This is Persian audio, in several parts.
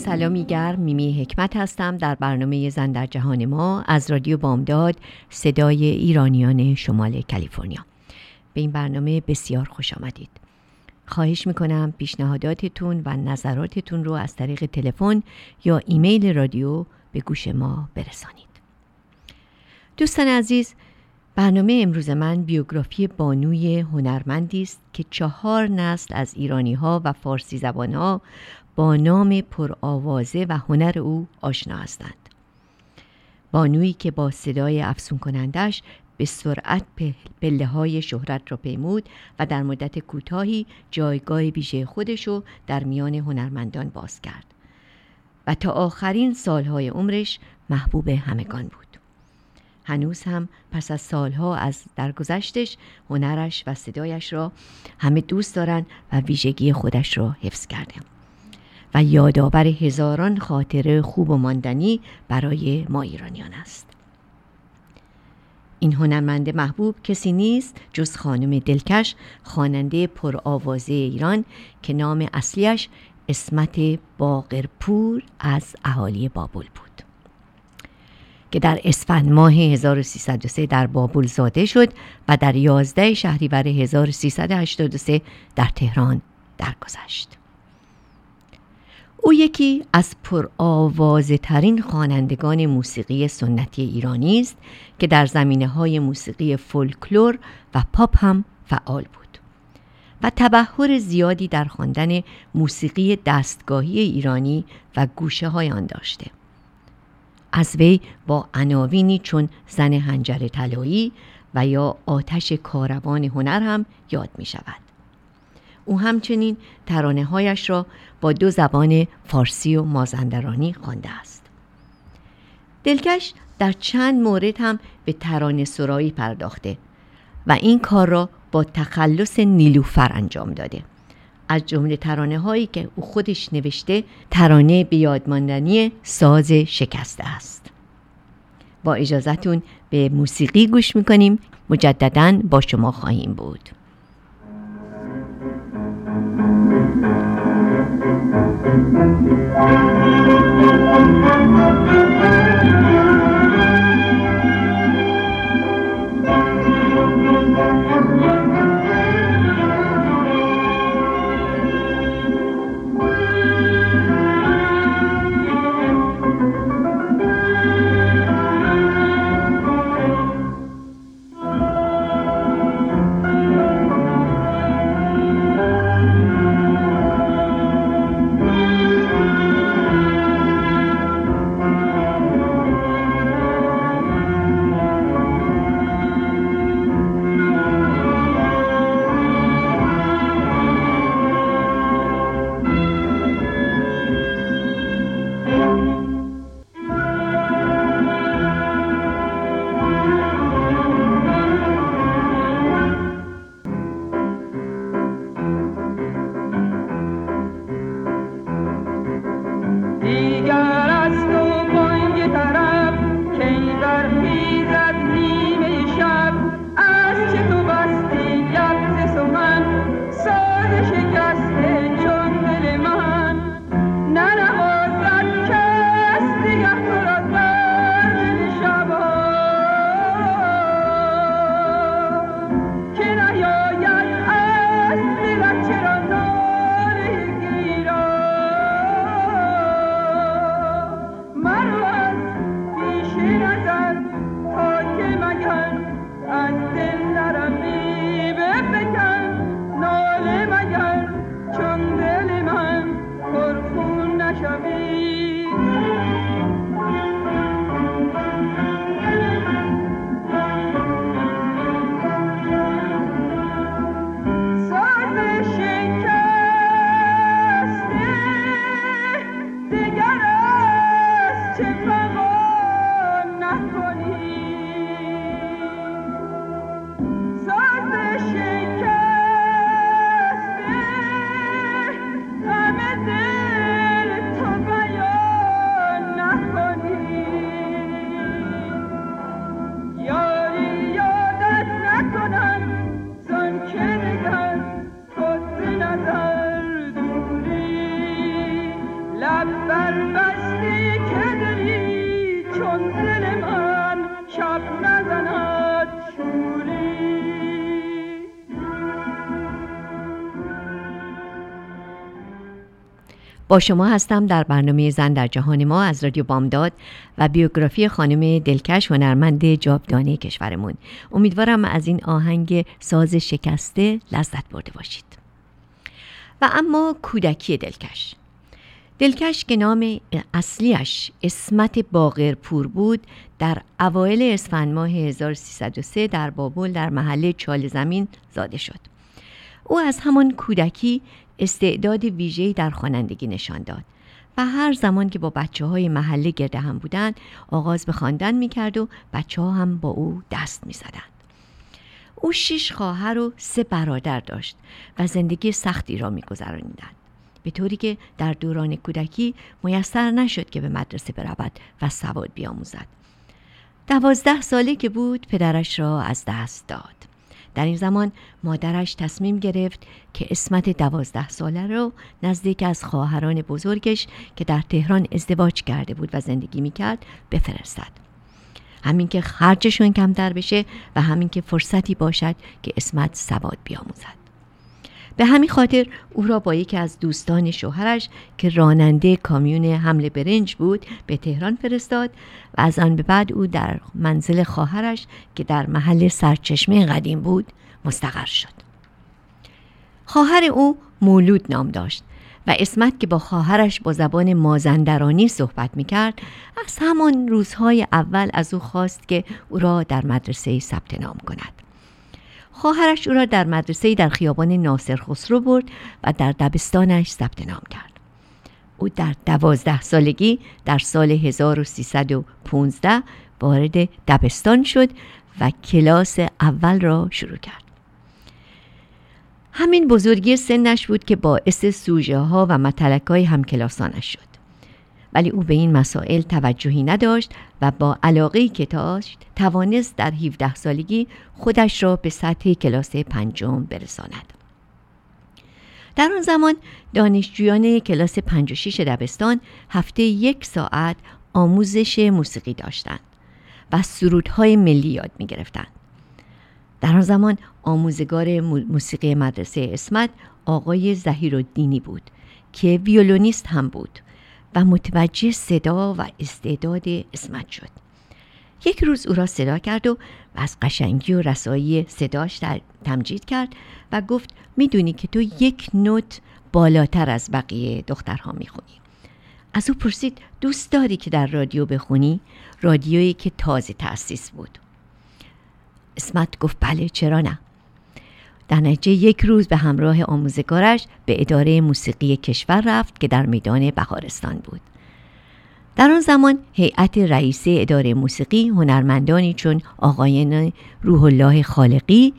سلامی گرم میمی حکمت هستم. در برنامه زن در جهان ما از رادیو بامداد صدای ایرانیان شمال کالیفرنیا. به این برنامه بسیار خوش آمدید. خواهش می‌کنم پیشنهاداتتون و نظراتتون رو از طریق تلفن یا ایمیل رادیو به گوش ما برسانید. دوستان عزیز برنامه امروز من بیوگرافی بانوی هنرمندی است که چهار نسل از ایرانی ها و فارسی زبان ها با نام پرآوازه و هنر او آشنا هستند. بانویی که با صدای افسون کنندش به سرعت پله های شهرت را پیمود و در مدت کوتاهی جایگاه ویژه خودش رو در میان هنرمندان باز کرد و تا آخرین سالهای عمرش محبوب همگان بود. هنوز هم پس از سالها از درگذشتش هنرش و صدایش را همه دوست دارند و ویژگی خودش را حفظ کرده. و یادآور هزاران خاطره خوب و ماندنی برای ما ایرانیان است این هنرمند محبوب کسی نیست جز خانم دلکش خواننده پرآوازه ایران که نام اصلیش اسمت باقرپور از اهالی بابل بود که در اسفند ماه 1303 در بابل زاده شد و در 11 شهریور 1383 در تهران درگذشت. او یکی از پرآوازه ترین خوانندگان موسیقی سنتی ایرانی است که در زمینه های موسیقی فولکلور و پاپ هم فعال بود و تبهر زیادی در خواندن موسیقی دستگاهی ایرانی و گوشه های آن داشته. از وی با عناوینی چون زن هنجر طلایی و یا آتش کاروان هنر هم یاد می شود او همچنین ترانه هایش را با دو زبان فارسی و مازندرانی خوانده است. دلکش در چند مورد هم به ترانه سرایی پرداخته و این کار را با تخلص نیلوفر انجام داده. از جمله ترانه هایی که او خودش نوشته ترانه بیادماندنی ساز شکسته است. با اجازتون به موسیقی گوش می‌کنیم مجددا با شما خواهیم بود. Thank you. با شما هستم در برنامه زن در جهان ما از رادیو بامداد و بیوگرافی خانم دلکش هنرمند جاودانه کشورمون. امیدوارم از این آهنگ ساز شکسته لذت برده باشید. و اما کودکی دلکش. دلکش که نام اصلیش اسمت باغرپور بود در اوایل اسفند ماه 1303 در بابل در محله چال زمین زاده شد. او از همان کودکی استعداد ویژه‌ای در خوانندگی نشان داد و هر زمان که با بچه های محله گرده هم بودند آغاز به خواندن می‌کرد و بچه ها هم با او دست می‌زدند. او شش خواهر و سه برادر داشت و زندگی سختی را میگذرانیدند به طوری که در دوران کودکی میسر نشد که به مدرسه برود و سواد بیاموزد. دوازده ساله که بود پدرش را از دست داد. در این زمان مادرش تصمیم گرفت که اسمت دوازده ساله رو نزدیک از خواهران بزرگش که در تهران ازدواج کرده بود و زندگی می‌کرد بفرستد. همین که خرجشون کمتر بشه و همین که فرصتی باشد که اسمت سواد بیاموزد. به همین خاطر او را با یکی از دوستان شوهرش که راننده کامیون حمل برنج بود به تهران فرستاد و از آن به بعد او در منزل خواهرش که در محل سرچشمه قدیم بود مستقر شد. خواهر او مولود نام داشت و اسمت که با خواهرش با زبان مازندرانی صحبت می کرد از همان روزهای اول از او خواست که او را در مدرسه ثبت نام کند. خواهرش او را در مدرسه در خیابان ناصر خسرو برد و در دبستانش ثبت نام کرد. او در دوازده سالگی در سال 1315 وارد دبستان شد و کلاس اول را شروع کرد. همین بزرگی سنش بود که باعث سوژه ها و متلک های همکلاسانش شد. ولی او به این مسائل توجهی نداشت و با علاقه که داشت توانست در 17 سالگی خودش را به سطح کلاس پنجم برساند. در آن زمان دانشجویان کلاس 5 و 6 دبستان هفته یک ساعت آموزش موسیقی داشتند و سرودهای ملی یاد می گرفتند. در آن زمان آموزگار موسیقی مدرسه اسمت آقای زهیر الدینی بود که ویولونیست هم بود و متوجه صدا و استعداد اسمت شد. یک روز او را صدا کرد و از قشنگی و رسایی صداش تمجید کرد و گفت می‌دونی که تو یک نوت بالاتر از بقیه دخترها می‌خونی. از او پرسید دوست داری که در رادیو بخونی؟ رادیویی که تازه تأسیس بود. اسمت گفت بله چرا نه؟ در نتیجه یک روز به همراه آموزگارش به اداره موسیقی کشور رفت که در میدان بهارستان بود. در آن زمان هیئت رئیس اداره موسیقی هنرمندانی چون آقایان روح الله خالقی،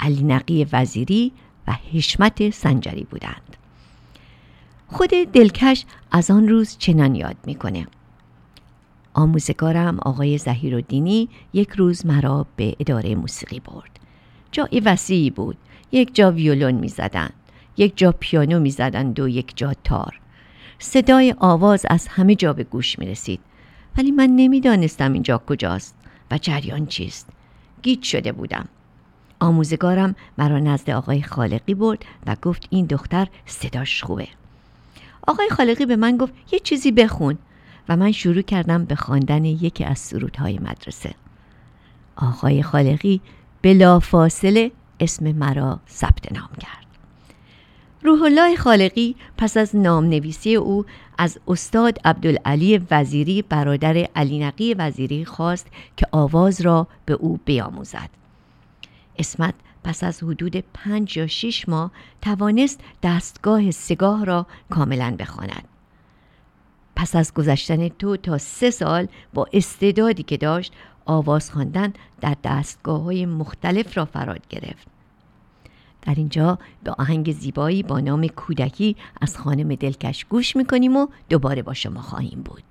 علی نقی وزیری و حشمت سنجری بودند. خود دلکش از آن روز چنان یاد می‌کنه. آموزگارم آقای زهیر یک روز مرا به اداره موسیقی برد. جای وسیعی بود یک جا ویولون می زدن. یک جا پیانو می زدند و یک جا تار. صدای آواز از همه جا به گوش می رسید ولی من نمی‌دانستم اینجا کجاست و جریان چیست. گیت شده بودم. آموزگارم مرا نزد آقای خالقی برد و گفت این دختر صداش خوبه. آقای خالقی به من گفت یه چیزی بخون و من شروع کردم به خواندن یکی از سرودهای مدرسه. آقای خالقی بلافاصله اسم مرا ثبت نام کرد. روح الله خالقی پس از نام نویسی او از استاد عبدالعلی وزیری برادر علی نقی وزیری خواست که آواز را به او بیاموزد. اسمت پس از حدود پنج یا شش ماه توانست دستگاه سگاه را کاملا بخواند. پس از گذشتن تو تا سه سال با استعدادی که داشت آواز خواندن در دستگاه های مختلف را فراد گرفت. در اینجا به آهنگ زیبایی با نام کودکی از خانم دلکش گوش می‌کنیم و دوباره با شما خواهیم بود.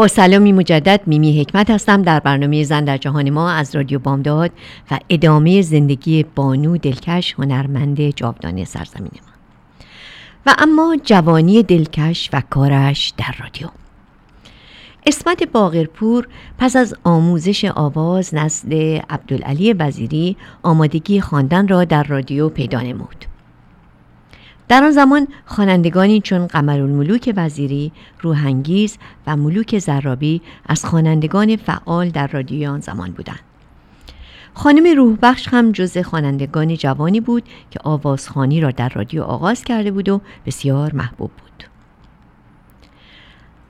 با سلامی مجدد میمی حکمت هستم. در برنامه زن در جهان ما از رادیو بامداد و ادامه زندگی بانو دلکش هنرمند جاودانه سرزمین ما. و اما جوانی دلکش و کارش در رادیو. اسمت باغرپور پس از آموزش آواز نزد عبدالعلی وزیری آمادگی خواندن را در رادیو پیدا نمود. در آن زمان خوانندگانی چون قمرالملوک وزیری، روحانگیز و ملوک زرابی از خوانندگان فعال در رادیوی آن زمان بودند. خانم روحبخش هم جز خوانندگان جوانی بود که آوازخانی را در رادیو آغاز کرده بود و بسیار محبوب بود.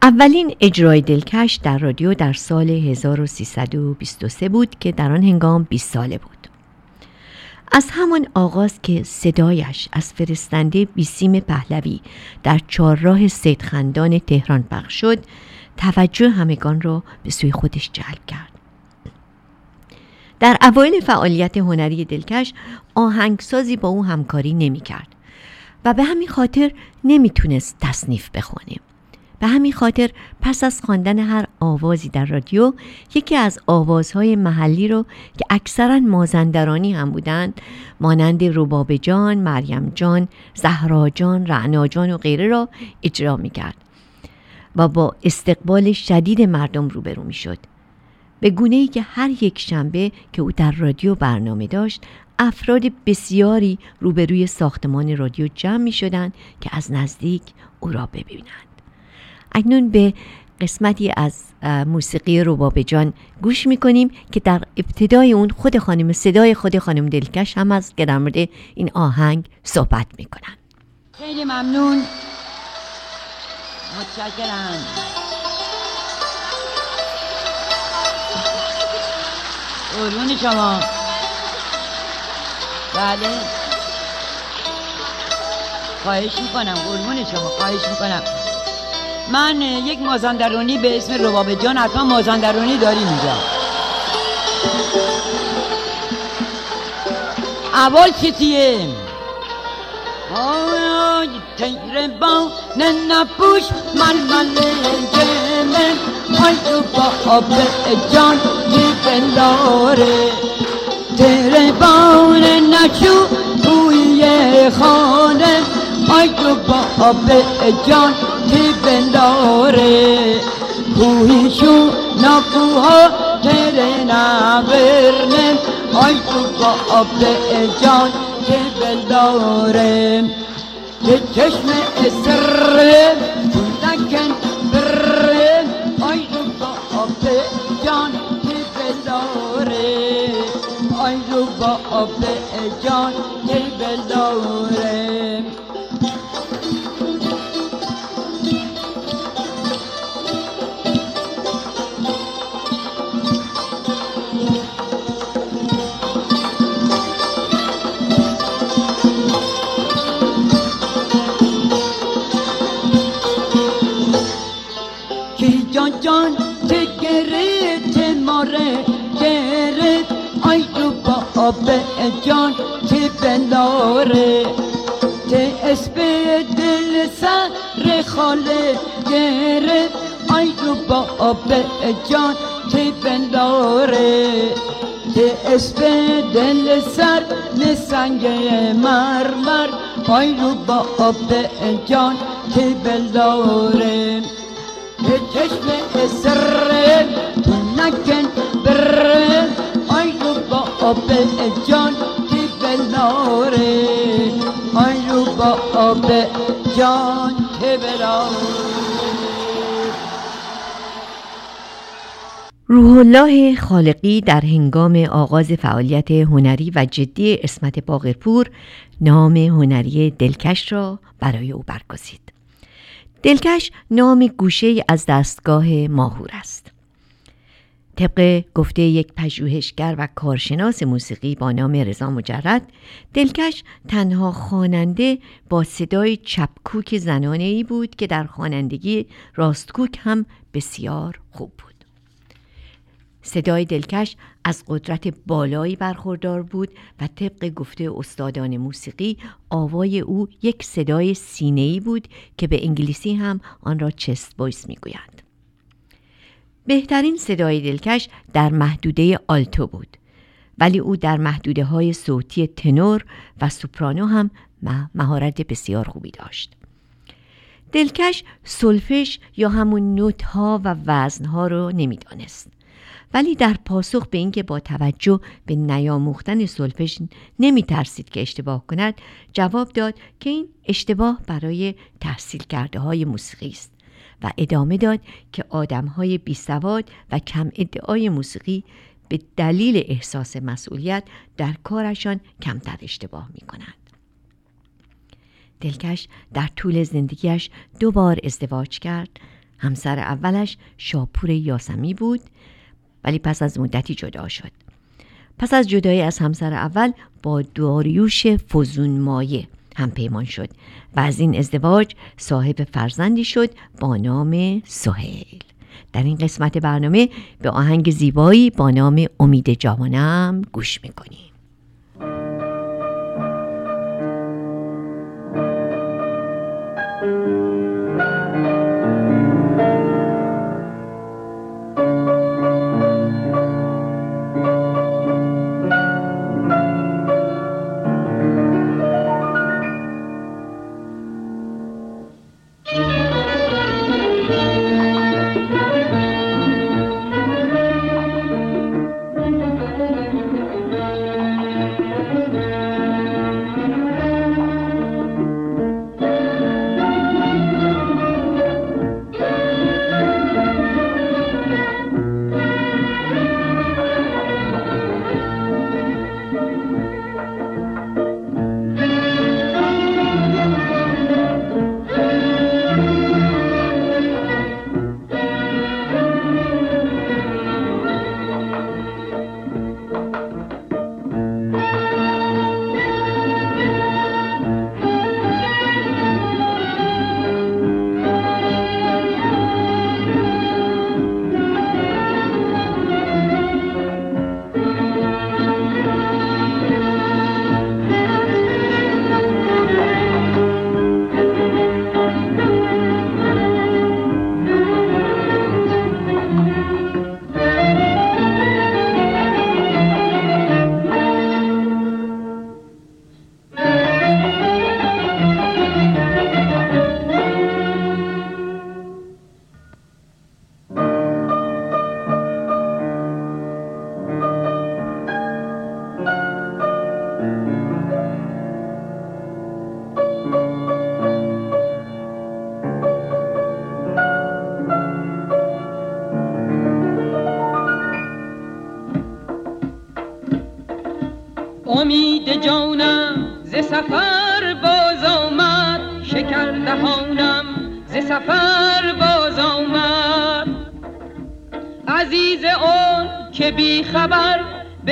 اولین اجرای دلکش در رادیو در سال 1323 بود که در آن هنگام 20 ساله بود. از همان آغاز که صدایش از فرستنده بیسیم پهلوی در چهارراه سیدخندان تهران پخش شد توجه همگان را به سوی خودش جلب کرد. در اوایل فعالیت هنری دلکش آهنگسازی با او همکاری نمی کرد و به همین خاطر نمی‌تونست تصنیف بخونه. به همین خاطر پس از خواندن هر آوازی در رادیو یکی از آوازهای محلی رو که اکثرا مازندرانی هم بودند مانند روباب جان، مریم جان، زهرا جان، رعنا جان و غیره را اجرا می کرد و با استقبال شدید مردم روبرو می شد. به گونه ای که هر یک شنبه که او در رادیو برنامه داشت افراد بسیاری روبروی ساختمان رادیو جمع می شدند که از نزدیک او را ببینند. اکنون به قسمتی از موسیقی روباب جان گوش می‌کنیم که در ابتدای اون خود خانم صدای خود خانم دلکش هم از که در مورد این آهنگ صحبت می‌کنن. خیلی ممنون. متشکرم. قربون شما. بله. خواهش می‌کنم. قربون شما. خواهش می‌کنم. من یک مازندرانی به اسم رباب جان حتما مازندرانی داریم اینجا. اول چیتیه تیر با نپوش من من جمن آی تو با آب جان تیر با نشو توی خانه آی تو با آب جان کی بنداره کوهیشو نکوها تره نبرنم آی تو با آب جان که بنداره که چشم اسره نکن بره آی تو با آب جان که بنداره آی تو با آب جان که بنداره به جان که بنداره؟ که اسب دل سر خاله گرفت آی رو با آب جان که بنداره؟ که اسب دل سر نسنگ مرمر؟ آی رو با آب جان که بنداره؟ که چشم اسره آب جان کی رو با آب جان روح الله خالقی در هنگام آغاز فعالیت هنری و جدی اسمت باغرپور نام هنری دلکش را برای او برگزید. دلکش نام گوشه از دستگاه ماهور است. طبق گفته یک پژوهشگر و کارشناس موسیقی با نام رضا مجرد دلکش تنها خواننده با صدای چپکوک زنانه ای بود که در خوانندگی راستکوک هم بسیار خوب بود. صدای دلکش از قدرت بالایی برخوردار بود و طبق گفته استادان موسیقی آوای او یک صدای سینه‌ای بود که به انگلیسی هم آن را چست بویس می‌گویند. بهترین صدای دلکش در محدوده آلتو بود. ولی او در محدوده های صوتی تنور و سوپرانو هم مهارت بسیار خوبی داشت. دلکش سلفش یا همون نوت ها و وزن ها رو نمی‌دانست. ولی در پاسخ به اینکه با توجه به نیاموختن سلفش نمی ترسید که اشتباه کند جواب داد که این اشتباه برای تحصیل کرده های موسیقی است. و ادامه داد که آدم های بی سواد و کم ادعای موسیقی به دلیل احساس مسئولیت در کارشان کمتر اشتباه می کنند. دلکش در طول زندگیش دو بار ازدواج کرد همسر اولش شاپور یاسمی بود ولی پس از مدتی جدا شد پس از جدایی از همسر اول با داریوش فزون مایه هم پیمان شد و از این ازدواج صاحب فرزندی شد با نام سهیل. در این قسمت برنامه به آهنگ زیبایی با نام امید جوانم گوش می‌کنیم.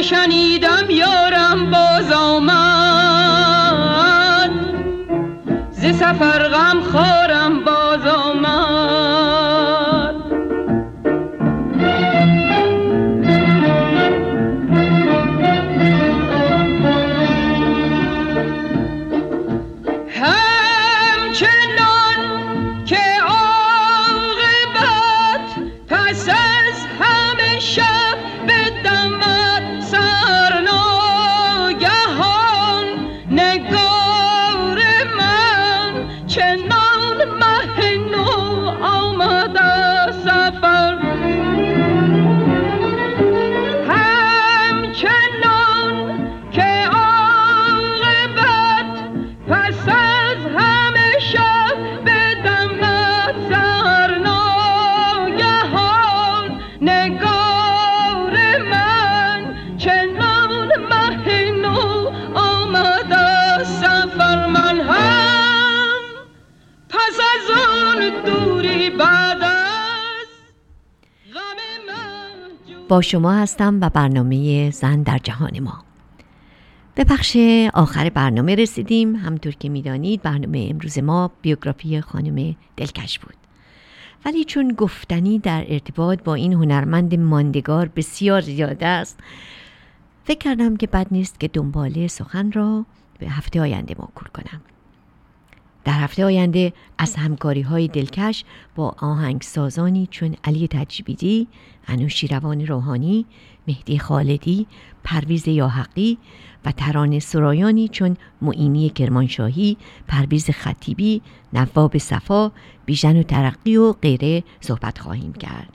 که شنیدم یارم باز آمد. ز سفر غم خارم ocean. با شما هستم و برنامه زن در جهان ما. به بخش آخر برنامه رسیدیم. همطور که می‌دانید برنامه امروز ما بیوگرافی خانم دلکش بود. ولی چون گفتنی در ارتباط با این هنرمند ماندگار بسیار زیاده است فکر کردم که بد نیست که دنباله سخن را به هفته آینده موکول کنم. در هفته آینده از همکاری های دلکش با آهنگسازانی چون علی تجبیدی، انوشیروان روحانی، مهدی خالدی، پرویز یاحقی و ترانه سرایانی چون معینی کرمانشاهی، پرویز خطیبی، نواب صفا، بیژن و ترقی و غیره صحبت خواهیم کرد.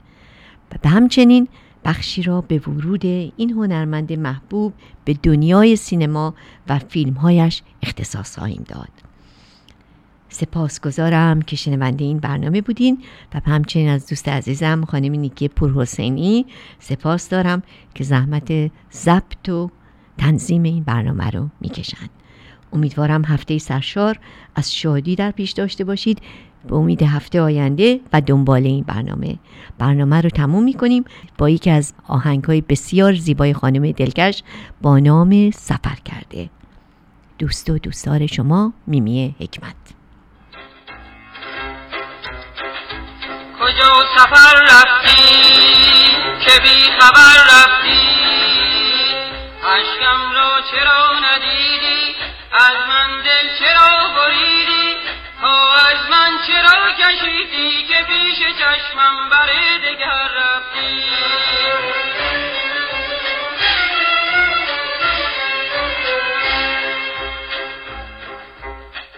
و به همچنین بخشی را به ورود این هنرمند محبوب به دنیای سینما و فیلمهایش اختصاص خواهیم داد. سپاسگزارم که شنونده این برنامه بودین و همچنین از دوست عزیزم خانم نیکی پورحسینی سپاس دارم که زحمت ضبط و تنظیم این برنامه رو می‌کشند. امیدوارم هفته سرشار از شادی در پیش داشته باشید. به امید هفته آینده و دنبال این برنامه. برنامه رو تموم می‌کنیم با یکی از آهنگ های بسیار زیبای خانم دلکش با نام سفر کرده. دوست و دوستدار شما میمی حکمت. کجا سفر رفتی؟ که بی خبر رفتی؟ عشقم را چرا ندیدی؟ از من دل چرا بریدی؟ تا از من چرا کشیدی که پیش چشمم بر دگر رفتی؟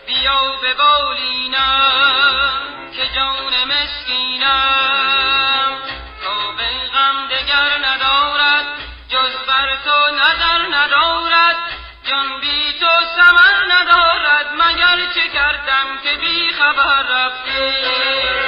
بیا به بالینم که جان مسکینم. تا به غم دگر ندارد جز بر تو نظر ندارد. جان بی تو سمر ندارد مگر چه کردم که بی خبر رفتی؟